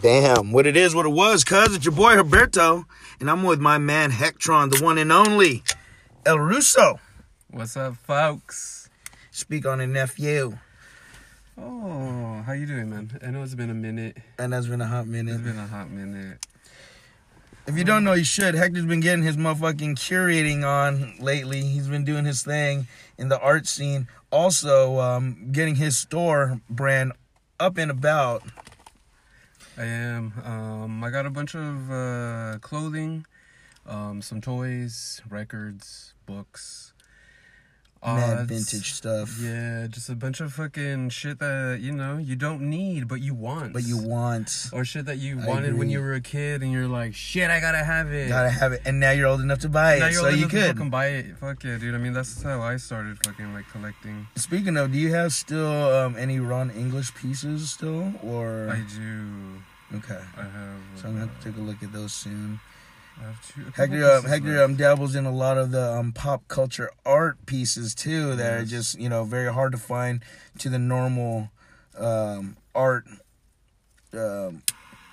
Damn, what it is, what it was, cuz it's your boy Roberto, and I'm with my man Hectron, the one and only El Russo. What's up, folks? Speak on it, nephew. Oh, how you doing, man? I know it's been a minute. And that's been a hot minute. It's been a hot minute. If you don't know, you should. Hector's been getting his motherfucking curating on lately. He's been doing his thing in the art scene. Also, um, getting his store brand up and about. I am. Um, I got a bunch of uh, clothing, um, some toys, records, books, Mad odds. vintage stuff. Yeah, just a bunch of fucking shit that you know you don't need but you want. But you want. or shit that you I wanted when you were a kid and you're like, shit, I gotta have it. Gotta have it. And now you're old enough to buy now it. you're So old you could. fucking buy it. Fuck yeah, dude. I mean, that's how I started fucking like collecting. Speaking of, do you have still um, any Ron English pieces still? Or. I do. okay. I have. So I'm gonna have to take a look at those soon. Hector, pieces Hector um, dabbles in a lot of the um, pop culture art pieces too that are just you know very hard to find to the normal um, art um,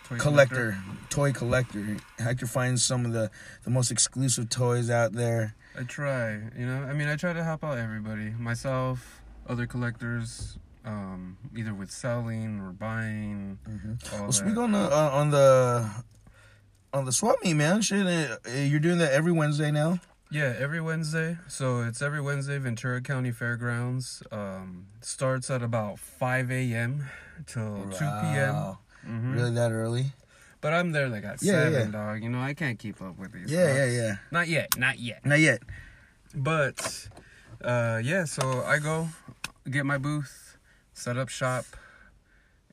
Toy collector, toy collector. Hector finds some of the the most exclusive toys out there. I try. You know, I mean, I try to help out everybody. Myself, other collectors, um, either with selling or buying. Mm-hmm. Well, speak on the uh, on the on the swap meet, man. Shit, uh, you're doing that every Wednesday now. Yeah, every Wednesday. So it's every Wednesday, Ventura County Fairgrounds. Um, starts at about 5 a.m. till 2 p.m. Wow. Mhm. Really that early? But I'm there like at Yeah, 7, yeah. dog. You know, I can't keep up with these. Yeah, yeah, fucks. yeah. Not yet, not yet. Not yet. But, uh, yeah, so I go get my booth, set up shop,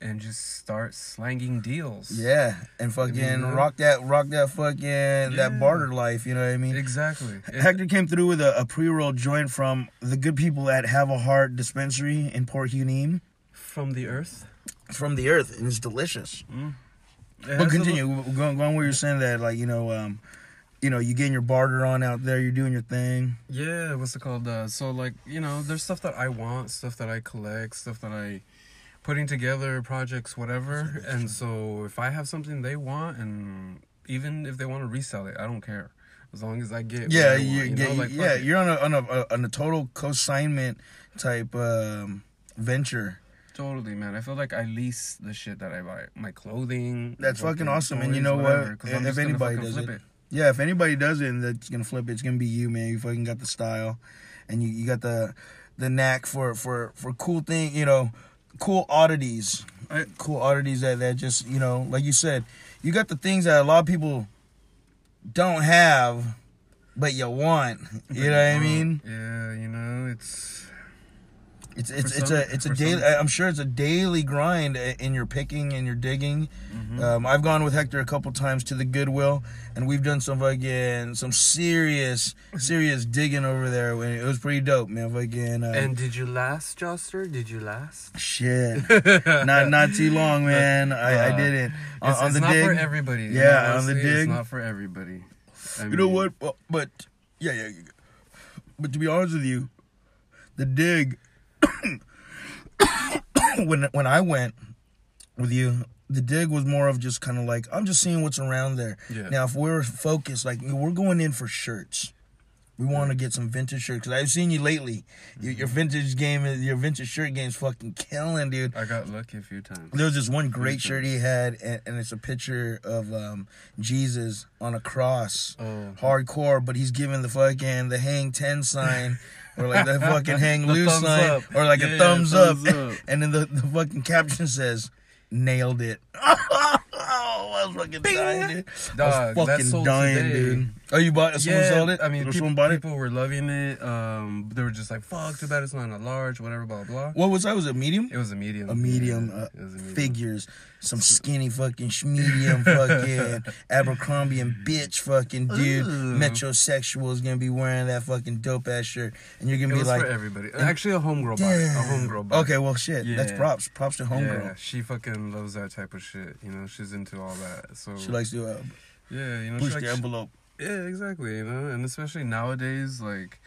and just start slanging deals. Yeah, and fucking you know? rock that, rock that fucking Yeah. that barter life. You know what I mean? Exactly. Hector came through with a, a pre-roll joint from the good people at Have a Heart Dispensary in Port Hueneme. from the earth. From the earth, and it's delicious. It But continue, going, going where you're saying that, like you know, um, you know, you getting your barter on out there, you're doing your thing. Yeah, what's it called? Uh, so like you know, there's stuff that I want, stuff that I collect, stuff that I putting together, projects, whatever. And so if I have something they want, and even if they want to resell it, I don't care as long as I get. Yeah, you, want, you get, know, like, yeah, you're on a on a on a total consignment type um, venture. Totally, man. I feel like I lease the shit that I buy, my clothing. That's fucking awesome, and you toys, know what? whatever, I'm If just anybody does flip it. Yeah, if anybody does it and that's gonna flip it, it's gonna be you, man. You fucking got the style, and you, you got the the knack for for for cool thing, you know, cool oddities, I- cool oddities that that just you know, like you said, you got the things that a lot of people don't have, but you want. You know what I mean? Yeah, you know, it's It's it's it's some- a it's a daily. some- I'm sure it's a daily grind uh, in your picking and your digging. Mm-hmm. Um, I've gone with Hector a couple times to the Goodwill, and we've done some fucking some serious serious digging over there. It was pretty dope, man. Fucking uh, And did you last, Joster? Did you last? shit, not not too long, man. I, I Uh, didn't on, It's, on it's the not dig. for everybody. Yeah, on the dig. It's not for everybody. I You know what? But yeah, yeah. yeah. But to be honest with you, the dig when when I went with you, the dig was more of just kind of like I'm just seeing what's around there. Yeah. Now, if we're focused, like we're going in for shirts. We want to get some vintage shirts because I've seen you lately. Your, your Mm-hmm. vintage game, is your vintage shirt game is fucking killing, dude. I got lucky a few times. There was this one great shirt he had, and, and it's a picture of um, Jesus on a cross Oh, hardcore, but he's giving the fucking the hang ten sign or like the fucking hang loose sign up. or like a thumbs, thumbs up. up. and then the, the fucking caption says nailed it. oh, I was fucking dying, dude. I was fucking dying, today. dude. Oh, you bought it? Someone sold it? I mean, people, bought it? people were loving it. Um, they were just like, "Fuck, too bad it's not a large, whatever, blah blah." blah. What was that? Was it medium? It was a medium. a medium, Yeah, uh, it was a medium. figures, some skinny fucking medium fucking Abercrombie and bitch fucking dude, Ooh. metrosexual is gonna be wearing that fucking dope ass shirt, and you're gonna be was like, for everybody. Actually, a homegirl bought it. A homegirl bought Okay, well, shit. That's props. Props to homegirl. Yeah, she fucking loves that type of shit. You know, she's into all that. So She likes to uh, yeah, you know, push the envelope. Yeah, exactly. You know, and especially nowadays, like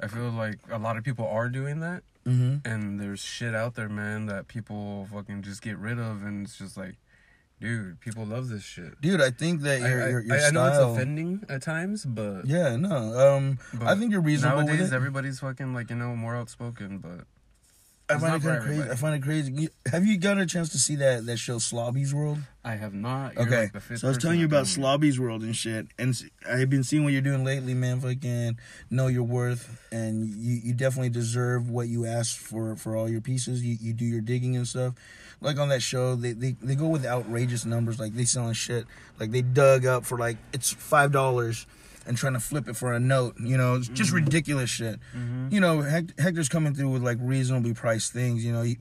I feel like a lot of people are doing that, Mm-hmm. and there's shit out there, man, that people fucking just get rid of, and it's just like, dude, people love this shit. Dude, I think that your I, your, your I, I know it's offending at times, but, yeah, no. Um, but I think you're reasonable nowadays everybody's fucking like you know more outspoken, but I find it kind of crazy. I find it crazy. Have you gotten a chance to see that that show Slobby's World? I have not. You're Okay, like so I was telling you about. Slobby's World and shit, and I've been seeing what you're doing lately, man. Fucking know your worth, and you, you definitely deserve what you ask for for all your pieces. You you do your digging and stuff. Like on that show, they they, they go with outrageous numbers. Like they selling shit. Like they dug up for like it's five dollars. And trying to flip it for a note, you know, it's just ridiculous shit. You know, Hector's coming through with like reasonably priced things. You know, he,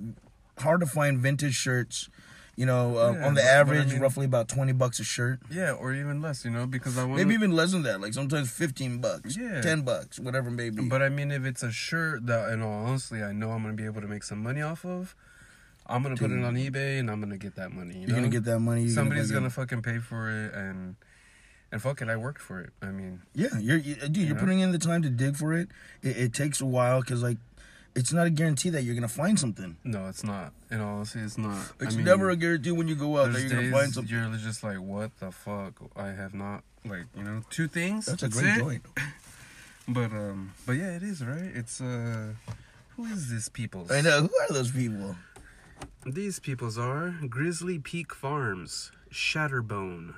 hard to find vintage shirts. You know, uh, Yeah, on the but I average, mean- roughly about twenty bucks a shirt. Yeah, or even less, you know, because I. Maybe even less than that. Like sometimes fifteen bucks, Yeah. ten bucks, whatever maybe. But I mean, if it's a shirt that, in all honesty, I know I'm gonna be able to make some money off of, I'm gonna put it on eBay and I'm gonna get that money. You you're know? gonna get that money. You're Somebody's gonna, gonna fucking pay for it, and and fuck it, I worked for it. I mean, Yeah, you're you, dude. You're know? putting in the time to dig for it. It, it takes a while because like, it's not a guarantee that you're gonna find something. no, it's not. In all honesty, it's not. It's I mean, never a guarantee when you go out that you're gonna find something. you're just like, what the fuck? I have not like you know two things. That's a great it. joint. But um, but yeah, it is right. It's uh, who is this people? I know. Who are those people? These peoples are Grizzly Peak Farms, Shatterbone.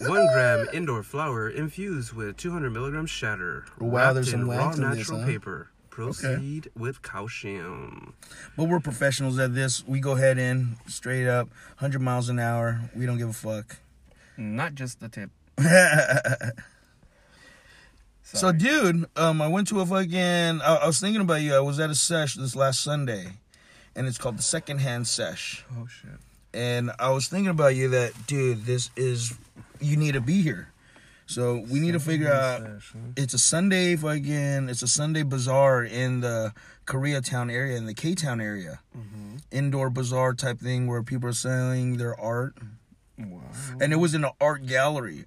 One gram indoor flour infused with 200 milligrams shatter. Wow, wrapped there's some in raw wax in this, natural huh? paper. Proceed with caution. But we're professionals at this. We go head in straight up, hundred miles an hour. We don't give a fuck. Not just the tip. So, dude, um, I went to a fucking. I, I was thinking about you. I was at a sesh this last Sunday, and it's called the Secondhand Sesh. oh shit. And I was thinking about you that, dude, this is you need to be here. So we need to figure out. It's a Sunday fucking. It's a Sunday bazaar in the Koreatown area, in the K Town area. Mhm. Indoor bazaar type thing where people are selling their art, Wow. and it was in an art gallery.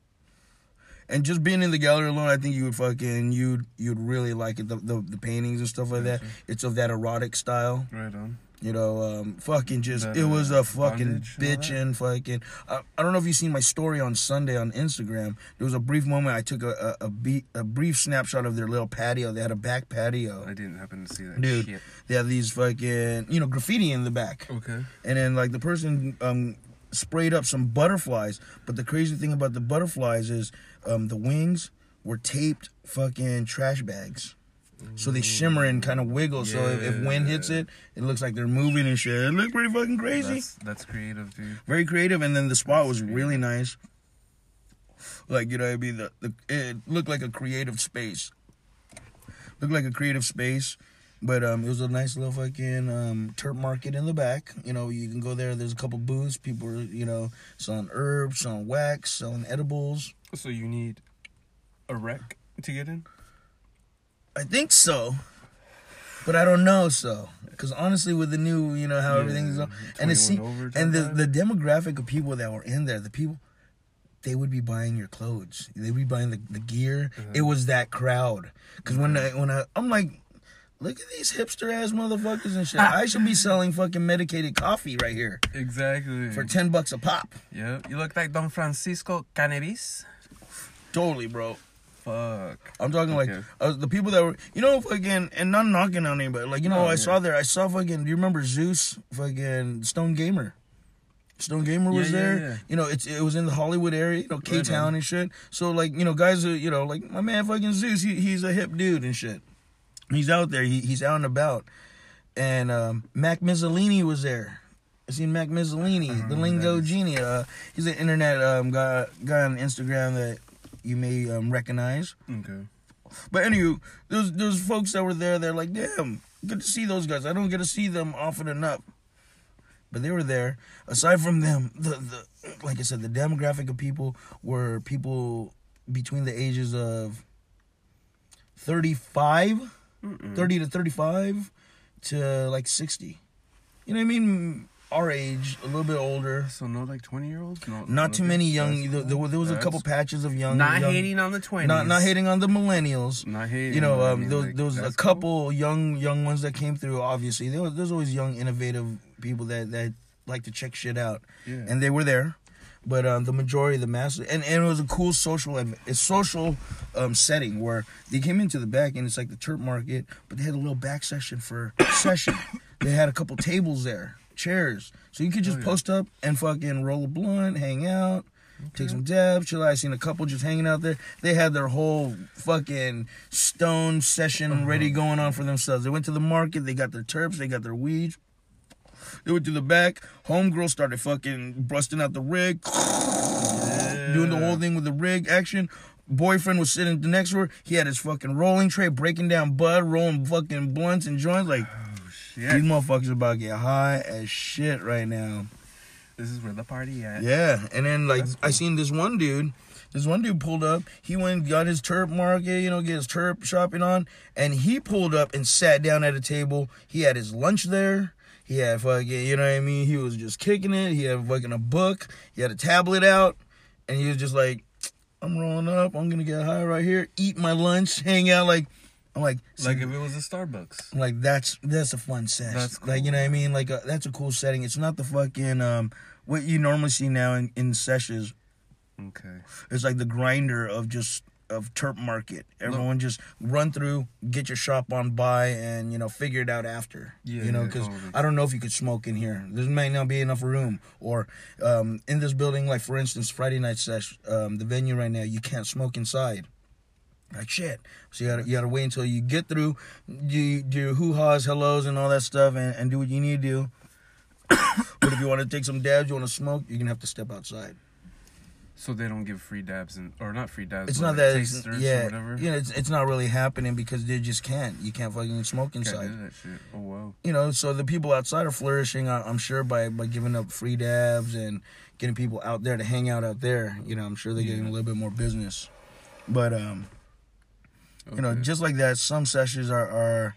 And just being in the gallery alone, I think you would fucking you'd you'd really like it. The the, the paintings and stuff like that. It's of that erotic style. Right on. You know, um, fucking just That, it was a fucking bondage and all that? bitchin' fucking. I, I don't know if you seen my story on Sunday on Instagram. There was a brief moment I took a a, a, be, a brief snapshot of their little patio. They had a back patio. I didn't happen to see that Dude. shit. They had these fucking you know graffiti in the back, Okay. and then like the person um sprayed up some butterflies. But the crazy thing about the butterflies is um the wings were taped fucking trash bags. So they shimmer and kind of wiggle. So if, if wind hits it, it looks like they're moving and shit. It looks pretty fucking crazy. That's, that's creative, dude. Very creative. And then the spot was That's really nice. Like you know, what I mean, the, the it looked like a creative space. Looked like a creative space, but um, it was a nice little fucking um terp market in the back. You know, you can go there. There's a couple booths. People are you know selling herbs, selling wax, selling edibles. So you need a rec to get in? I think so, but I don't know so. Because honestly, with the new, you know how Yeah, everything's, and it's 21 over type and the the demographic of people that were in there, the people, they would be buying your clothes. They would be buying the, the gear. Uh-huh. It was that crowd. Because when I, when I I'm like, look at these hipster ass motherfuckers and shit. I should be selling fucking medicated coffee right here Exactly. for ten bucks a pop. yeah. You look like Don Francisco Cannabis. Totally, bro. Fuck. I'm talking like uh, the people that were, you know, fucking, and not knocking on anybody. Like, you know, No, I yeah. saw there, I saw fucking, do you remember Zeus? Fucking Stone Gamer. Stone Gamer was Yeah, yeah, there. yeah. You know, it's it was in the Hollywood area, you know, K Town on. and shit. So, like, you know, guys are, you know, like my man fucking Zeus, he, he's a hip dude and shit. He's out there, he, he's out and about. And um, Mac Mizzolini was there. I seen Mac Mizzolini, the Lingo that is. Genie. Uh, he's an internet um, guy, guy on Instagram that you may um, recognize. Okay. But anywho, there's there's folks that were there. They're like, damn, good to see those guys. I don't get to see them often enough. But they were there. Aside from them, the the like I said, the demographic of people were people between the ages of 35, Mm-mm. 30 to 35 to like 60. You know what I mean? Our age, a little bit older. So no like twenty year olds. No, Not too many young. That's There, there was- there was a That's couple patches of young. Not young, hating on the twenties. Not not hating on the millennials. Not hating. You know, um, there, was- like, there was a that's cool. couple young young ones that came through. Obviously, there was there's always young, innovative people that that like to check shit out, Yeah. and they were there. But um, the majority of the mass, and, and it was a cool social, a social um, setting where they came into the back, and it's like the terp market, but they had a little back session for session. They had a couple tables there, chairs, so you could just Oh, yeah. post up and fucking roll a blunt, hang out, take some dabs. Chill. I seen a couple just hanging out there. They had their whole fucking stone session Uh-huh. ready going on for themselves. They went to the market. They got their terps. They got their weeds. They went to the back. Homegirl started fucking busting out the rig, doing the whole thing with the rig action. Boyfriend was sitting next to her. He had his fucking rolling tray, breaking down bud, rolling fucking blunts and joints. Like Oh these motherfuckers about to get high as shit right now. This is where the party at. Yeah, and then like That's I seen this one dude. This one dude pulled up. He went and got his terp market, you know, get his terp shopping on, and he pulled up and sat down at a table. He had his lunch there. He had fucking, you know what I mean. He was just kicking it. He had fucking a book. He had a tablet out, and he was just like, "I'm rolling up. I'm gonna get high right here, eat my lunch, hang out." Like, I'm like, Like if it was a Starbucks. like that's that's a fun set. That's cool. Like you know what I mean? Like uh that's a cool setting. It's not the fucking um what you normally see now in in sessions. Okay. It's like the grinder of just of Terp Market. Everyone just run through, get your shop on by, and you know figure it out after. Yeah, you know yeah, because totally. I don't know if you could smoke in here. There may not be enough room. Or um, in this building, like for instance, Friday night sesh, um, the venue right now, you can't smoke inside. Like shit. So you gotta you gotta wait until you get through, you do your hoo ha's, hellos, and all that stuff, and, and do what you need to do. but if you want to take some dabs, you want to smoke, you're gonna have to step outside. So they don't give free dabs and or not free dabs. It's but not like that it's, yeah, whatever. yeah. It's it's not really happening because they just can't. You can't fucking smoke inside. do that shit. Oh wow. You know, so the people outside are flourishing. I'm sure by by giving up free dabs and getting people out there to hang out out there. You know, I'm sure they're getting a little bit more business. But um, you know, just like that, some sessions are are.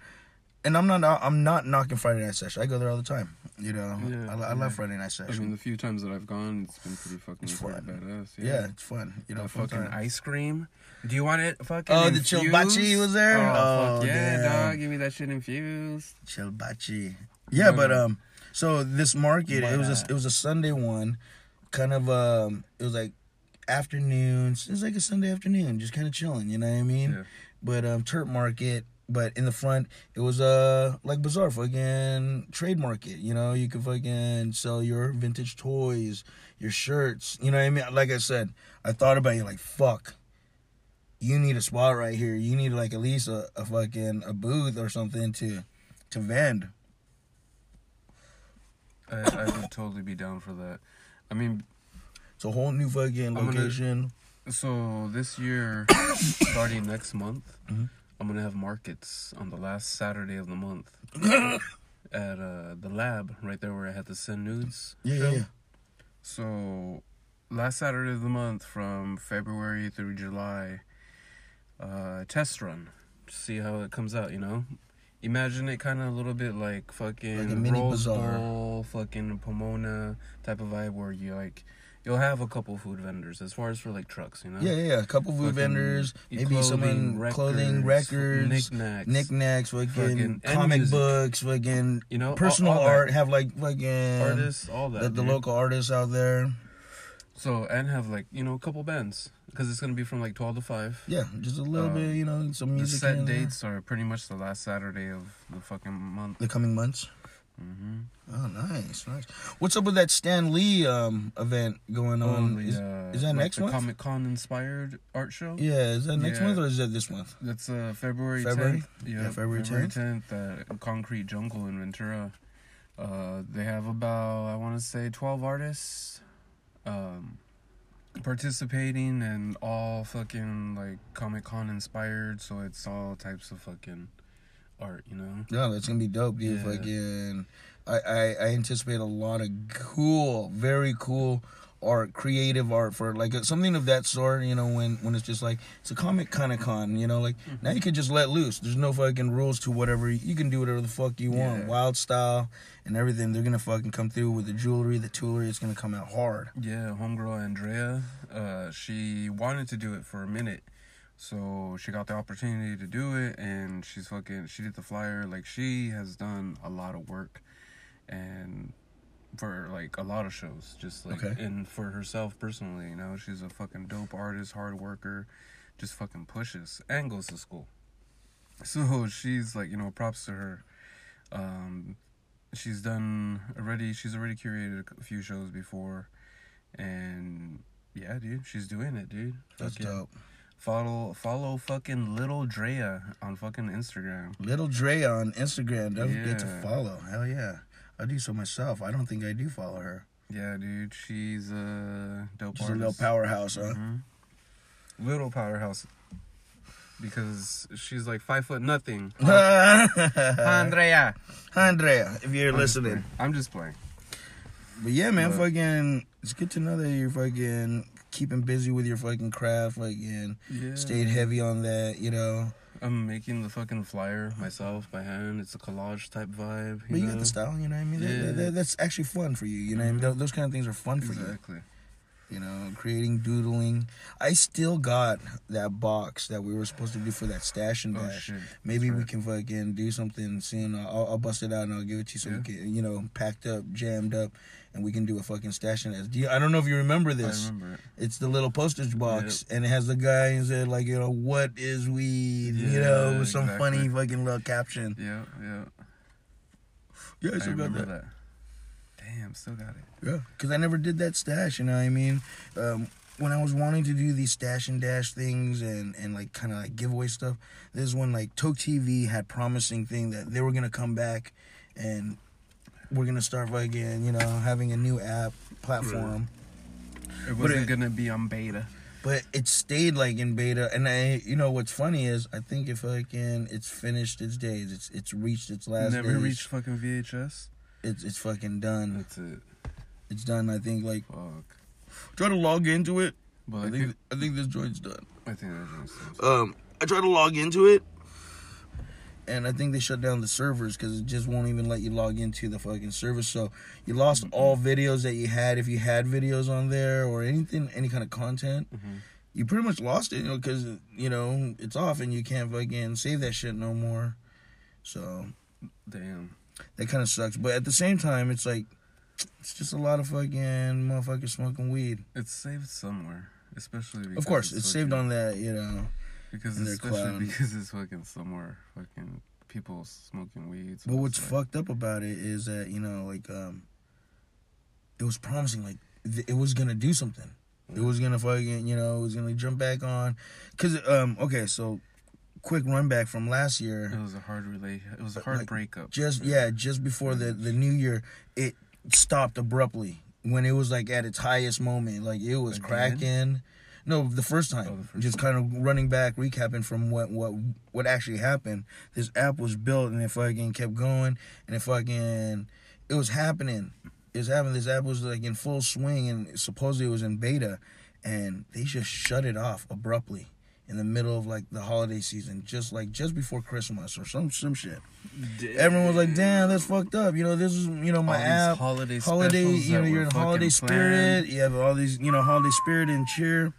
And I'm not I'm not knocking Friday night session. I go there all the time. You know, Yeah, I, I yeah. love Friday night I session. mean, the few times that I've gone, it's been pretty fucking It's fun. badass. yeah. Yeah. it's fun. You know, fun fucking time. ice cream. Do you want it fucking? Oh, the chilbachi was there? Oh, Oh, fuck yeah, damn. dog! Give me that shit infused. Chilbachi. Yeah, No, but no. um, so this market it was a, it was a Sunday one, kind of um, it was like afternoons. It was like a Sunday afternoon, just kind of chilling. You know what I mean? But um, Terp Market. But in the front, it was uh like bazaar, fucking trade market. You know, you could fucking sell your vintage toys, your shirts. You know what I mean? Like I said, I thought about you like fuck. You need a spot right here. You need like at least a, a fucking a booth or something to to vend. I, I would totally be down for that. I mean, It's a whole new fucking location. So this year, starting next month, Mhm. I'm gonna have markets on the last Saturday of the month at uh, the lab right there where I had to send nudes. Yeah, yeah, yeah. So, last Saturday of the month, from February through July, uh, test run, see how it comes out. You know, imagine it kind of a little bit like fucking Like a mini Rose bazaar. Bowl, fucking Pomona type of vibe, where you like you'll have a couple food vendors as far as for like trucks. You know, Yeah, yeah, yeah. A couple food Fucking vendors, maybe clothing, someone clothing, records, knickknacks, knickknacks, fucking, Fucking- comic books, fucking you know, personal all that. art. Have like fucking artists, all that. the, the local artists out there. So and have like you know a couple bands because it's gonna be from like twelve to five. Yeah, just a little Uh, bit, you know, some music. The set and there. dates are pretty much the last Saturday of the fucking month. The coming months. Hmm Oh, nice, nice. What's up with that Stan Lee um event going on? Only, is, uh, is that like next the month? Comic Con inspired art show? yeah, is that next Yeah. month or is that this month? That's uh, February February? 10th. Yeah, Yeah, February 10th. 10th Concrete Jungle in Ventura. Uh, they have about, I want to say, 12 artists um, participating and all fucking like Comic Con inspired. So it's all types of fucking art, you know? No, that's gonna be dope, dude. Yeah. Fucking, I, I I anticipate a lot of cool, very cool art, creative art for like something of that sort. You know, when when it's just like it's a comic kind of con. You know, like now you can just let loose. There's no fucking rules to whatever you can do whatever the fuck you want, Yeah. wild style and everything. They're gonna fucking come through with the jewelry, the toolery. It's gonna come out hard. Yeah, homegirl Andrea, uh, she wanted to do it for a minute. So she got the opportunity to do it and she's fucking she did the flyer. Like she has done a lot of work and for like a lot of shows. Just like Okay. and for herself personally, you know, she's a fucking dope artist, hard worker, just fucking pushes and goes to school. So she's like, you know, props to her. Um she's done already she's already curated a few shows before and yeah dude she's doing it dude That's Fucking dope. Follow follow fucking little drea on fucking instagram Little Dre on Instagram. Don't forget to follow. Hell yeah. I do so myself. I don't think I do follow her. yeah dude she's a dope She's a little powerhouse, huh? Mhm. little powerhouse because she's like five foot nothing andrea Andrea, if you're I'm listening. playing. i'm just playing But yeah, man, But- fucking, it's good to know that you're fucking keeping busy with your fucking craft, fucking yeah stayed heavy on that, you know. i'm making the fucking flyer myself by hand it's a collage type vibe But you know? got the style, you know what I mean? Yeah. that- that- that's actually fun for you, you know what I mean? Those kind of things are fun for you. exactly you, know, creating, doodling. I still got that box that we were supposed to do for that stash and oh dash. shit Maybe That's we can fucking do something soon. I'll, I'll bust it out and I'll give it to you so we Yeah. can, you know, packed up, jammed up, and we can do a fucking stash and dash. Do you, I don't know if you remember this. I remember it. It's the little postage box, and it has the guy and said like, you know, what is weed? you know, with some exactly. funny fucking little caption. Yeah, yeah. Yeah, I still got remember that. that. Damn, still got it. Yeah, because I never did that stash. You know what I mean? Um, when I was wanting to do these stash and dash things and and like kind of like giveaway stuff, this is when like Toke TV had promising thing that they were gonna come back, and we're gonna start again. you know having a new app platform. It wasn't it- gonna be on beta. But it stayed like in beta, and I, you know, what's funny is I think if I can, it's finished its days. It's it's reached its last. Never days. reached fucking VHS. It's it's fucking done. That's it. It's done. I think like Fuck. try to log into it. But I I think think I think this joint's done. I think that makes sense. Um, I tried to log into it, and I think they shut down the servers because it just won't even let you log into the fucking service. So you lost all videos that you had if you had videos on there or anything, any kind of content. Mhm. You pretty much lost it, you know, because you know it's off and you can't fucking save that shit no more. So Damn. That kind of sucks. But at the same time, it's like it's just a lot of fucking motherfuckers smoking weed. It's saved somewhere, especially. Because Of course, it's saved fucking- on that, you know. because especially cloud. because it's fucking somewhere, fucking people smoking weed. so But what's like- fucked up about it is that you know, like, um, it was promising, like, th- it was gonna do something. It was gonna fucking, you know, it was gonna jump back on, cause, um, okay, so, quick run back from last year, It was a hard relate. It was a hard Like, breakup. just yeah, just before the the new year, it stopped abruptly when it was like at its highest moment, like it was Again? cracking. No, the first time, Oh, the first just kind of running back, recapping from what what what actually happened. This app was built, and it fucking kept going, and it fucking it was happening. It was happening. This app was like in full swing, and supposedly it was in beta, and they just shut it off abruptly in the middle of like the holiday season, just like just before Christmas or some some shit. Everyone was like, "Damn, that's fucked up." You know, this is you know my app, holiday holiday. You know, you're in holiday spirit. planned. You have all these, you know, holiday spirit and cheer,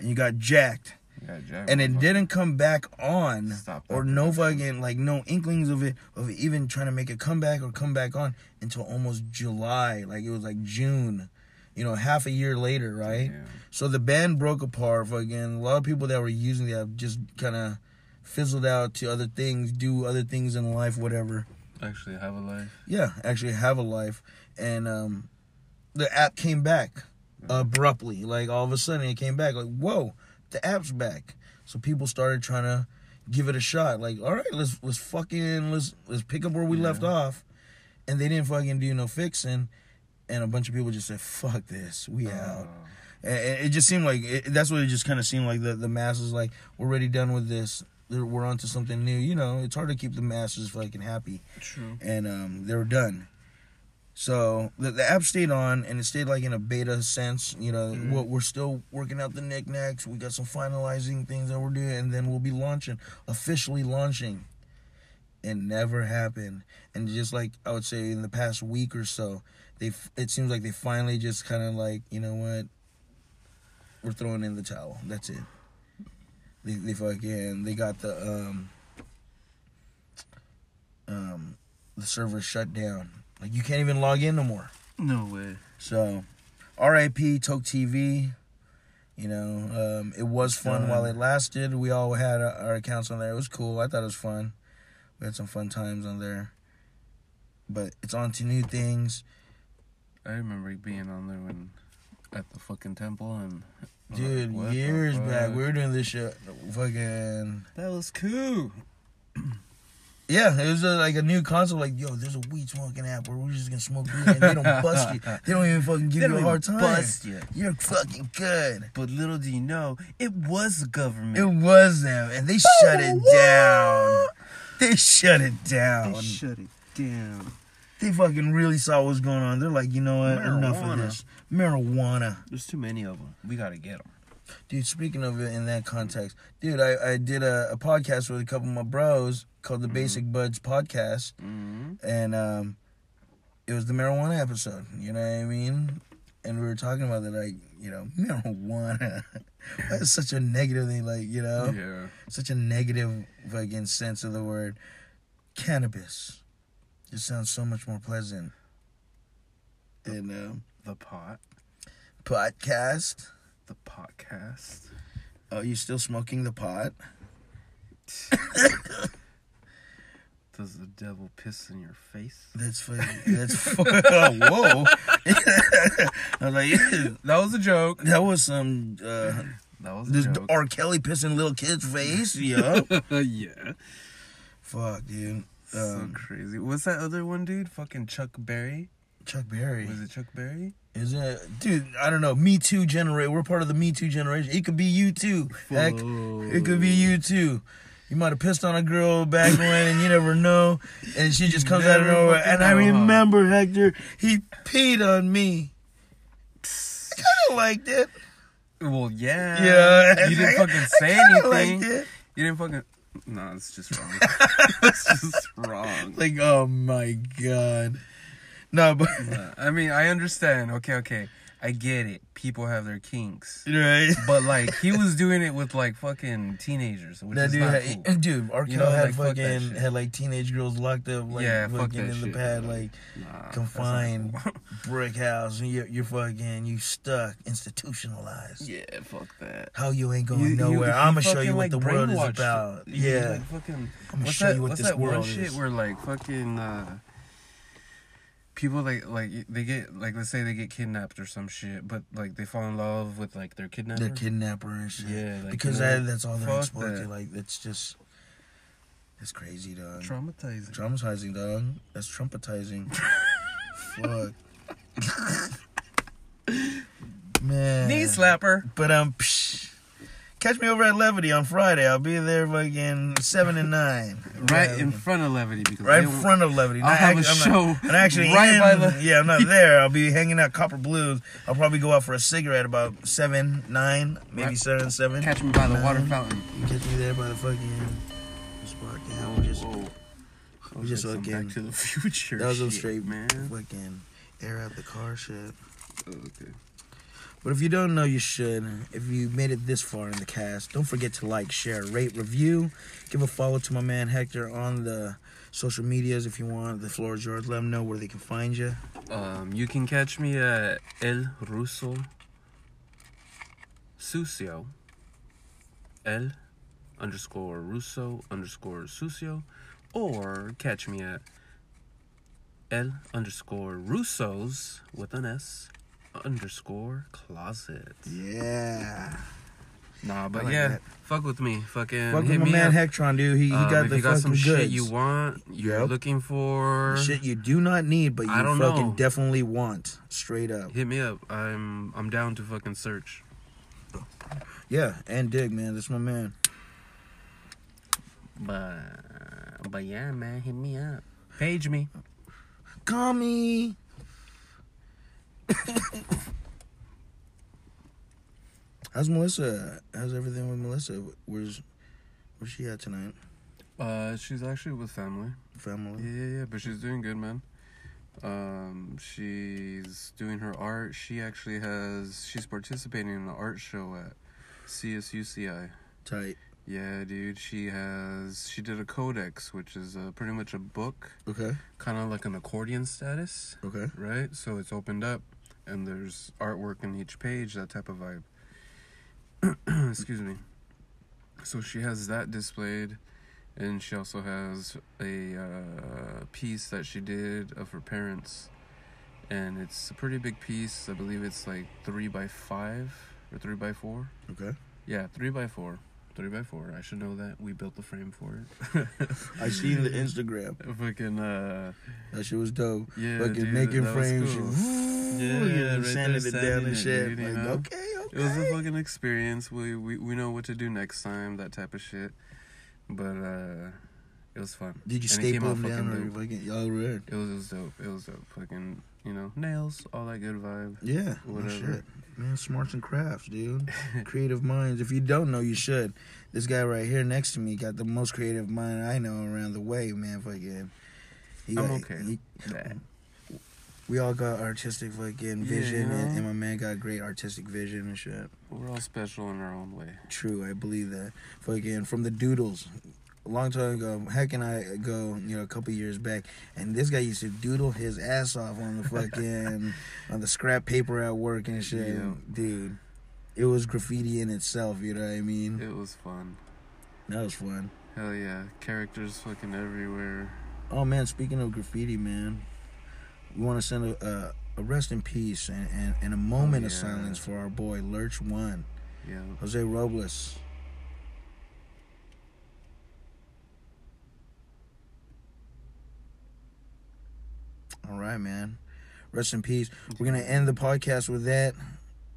and you got jacked, Yeah, Jack and it didn't come back on, or no fucking like no inklings of it of even trying to make a comeback or come back on until almost July. Like it was like June. You know, half a year later, right? Yeah. So the band broke apart. Fucking a lot of people that were using the app just kind of fizzled out to other things, do other things in life, whatever. Actually, have a life. Yeah, actually have a life, and um, the app came back abruptly. Like all of a sudden, it came back. Like whoa, the app's back. So people started trying to give it a shot. Like all right, let's let's fucking let's let's pick up where we Yeah. left off, and they didn't fucking do no fixing. And a bunch of people just said, "Fuck this, we out." Oh. And it just seemed like it, that's what it just kind of seemed like the the masses like we're already done with this. They're, we're on to something new. You know, it's hard to keep the masses fucking happy, True. and um, they were done. So the, the app stayed on, and it stayed like in a beta sense. You know, Mhm. we're, we're still working out the knickknacks. We got some finalizing things that we're doing, and then we'll be launching, officially launching. It never happened, and just like I would say, in the past week or so, they it seems like they finally just kind of like you know what, we're throwing in the towel. That's it. They they fucking they got the um um the server shut down. Like you can't even log in no more. No way. So, R.I.P. Toke TV. You know, um, it was fun while it lasted. We all had our accounts on there. It was cool. I thought it was fun. We had some fun times on there. But it's on to new things. I remember being on there when at the fucking temple and Dude, What years back, we were doing this shit. Fucking. that was cool. Yeah, it was uh like a new concept. Like, yo, there's a weed smoking app where we're just gonna smoke weed and they don't bust you. They don't even fucking give They you a don't hard even time. bust you. You're fucking good. But little do you know, it was the government. It was them, and they shut it down. They shut it down. they shut it down. They fucking really saw what was going on. They're like, you know what? Enough of this. Marijuana. There's too many of them. We gotta get them. Dude, speaking of it in that context, dude, I, I did a, a podcast with a couple of my bros called the Basic Buds Podcast, Mm-hmm. and um, it was the marijuana episode. You know what I mean? And we were talking about it, like, you know, marijuana. That's such a negative thing, like, you know? Yeah. such a negative fucking sense of the word cannabis just sounds so much more pleasant than um, The pot. podcast The podcast. oh you still smoking the pot Does the devil piss in your face? that's fucking that's fu- oh, whoa i was like That was a joke. that was some uh That was a this joke. r kelly pissing little kid's face yeah yeah. fuck dude so um, crazy. What's that other one, dude? Fucking Chuck Berry. chuck berry Was it Chuck Berry? is it dude i don't know me too generate we're part of the me too generation it could be you too heck It could be you too. You might have pissed on a girl back when, and you never know. And she just comes out of nowhere. And I remember Hector. He peed on me. I kind of liked it. Well, yeah. Yeah, You didn't fucking say anything. liked it. You didn't fucking. No, it's just wrong. it's just wrong. Like, oh my god. No, but I mean, I understand. Okay, okay. I get it. People have their kinks. right. But, like, he was doing it with, like, fucking teenagers, which That is dude, not had, cool. dude, R. You know, had like, fucking shit. had like teenage girls locked up, like Yeah, fucking in the pad, bro. like Nah, confined cool. brick house, and you're, you're fucking you stuck, institutionalized. yeah, fuck that. How you ain't going You- you- nowhere? he I'm gonna show you what like, the world is about. you. Yeah, like, fucking, I'm gonna show that, you what what's this that world one shit is. where like fucking uh people like like they get like let's say they get kidnapped or some shit, but like they fall in love with like their kidnapper. They're kidnapper and shit. Yeah, like, because you know, that, that's all they're fuck exposed to. that. Like it's just, it's crazy, dog. Traumatizing. Traumatizing, dog. That's traumatizing. Fuck. Man. Knee slapper. But um, catch me over at Levity on Friday. I'll be there fucking seven and nine. Right Yeah. in front of Levity because Right in front of Levity. I'll Not have a I'm show Not, I'm actually right in, by the- Yeah, I'm not there. I'll be hanging out Copper Blues. I'll probably go out for a cigarette about seven, nine, maybe Right. seven, seven. catch me by the water fountain. Catch me there by the fucking spot. Yeah, we just Whoa. we just fucking- Back to the Future. that was some straight man. fucking air out the car shit. Oh, okay. But if you don't know, you should. If you made it this far in the cast, don't forget to like, share, rate, review. Give a follow to my man Hector on the social medias if you want. The floor is yours. Let them know where they can find you. Um, you can catch me at El Russo Sucio. El underscore Russo underscore Sucio. Or catch me at El underscore Russos with an S underscore closet. Yeah. Nah, but like yeah, that. fuck with me. Fucking Fuck hit with my me man up. Hectron, dude. He, he Um, got the you got fucking some goods. shit you want, you're Yep. looking for, Shit you do not need, but you I don't fucking know. definitely want. Straight up. hit me up. I'm I'm down to fucking search. Yeah, and dig, man. That's my man. But but yeah, man, hit me up. Page me. Call me. How's Melissa? How's everything with Melissa? Where's where's she at tonight? Uh, she's actually with family. Family. Yeah, yeah, yeah. But she's doing good, man. Um, she's doing her art. She actually has. She's participating in an art show at CSUCI. Tight. Yeah, dude. She has. She did a codex, which is uh, pretty much a book, Okay. kind of like an accordion status, Okay. right? So it's opened up, and there's artwork in each page, that type of vibe. Excuse me. So she has that displayed, and she also has a uh, piece that she did of her parents, and it's a pretty big piece. I believe it's like three by five or three by four. Okay. Yeah, three by four. Three by four. I should know that. We built the frame for it. I seen the Instagram. Fucking uh, That shit was dope. yeah, Fucking dude, making that was frames. cool. Yeah, right there, it down and shit. dude, you know? okay, okay. It was a fucking experience. We, we we know what to do next time. That type of shit. But uh, it was fun. Did you and came staple them down or fucking y'all red? It was, it was dope. It was dope. Fucking you know nails, all that good vibe. Yeah, no Whatever. shit. Man, smarts and crafts, dude. creative minds. If you don't know, you should. This guy right here next to me got the most creative mind I know around the way, man. Fucking. He I'm okay. he- Yeah. We all got artistic fucking Yeah, vision, you and, and my man got great artistic vision and shit. We're all special in our own way. True, I believe that. Fucking from the doodles. A long time ago, Heck and I go, you know, a couple years back, and this guy used to doodle his ass off on the fucking on the scrap paper at work and shit. Yeah. Dude, it was graffiti in itself. You know what I mean? It was fun. That was fun. Hell yeah, characters fucking everywhere. Oh man, speaking of graffiti, man, we want to send a, a, a rest in peace and, and, and a moment of yeah. silence for our boy Lurch One, Yeah. Jose Robles. All right, man. Rest in peace. We're gonna end the podcast with that.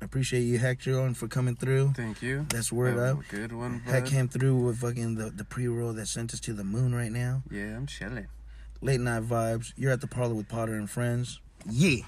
I appreciate you, Hector, for coming through. Thank you. That's word Have up. Good one, Heck came through with fucking the, the pre roll that sent us to the moon right now. Yeah, I'm chilling. Late night vibes. You're at the parlor with Potter and friends. Yeah.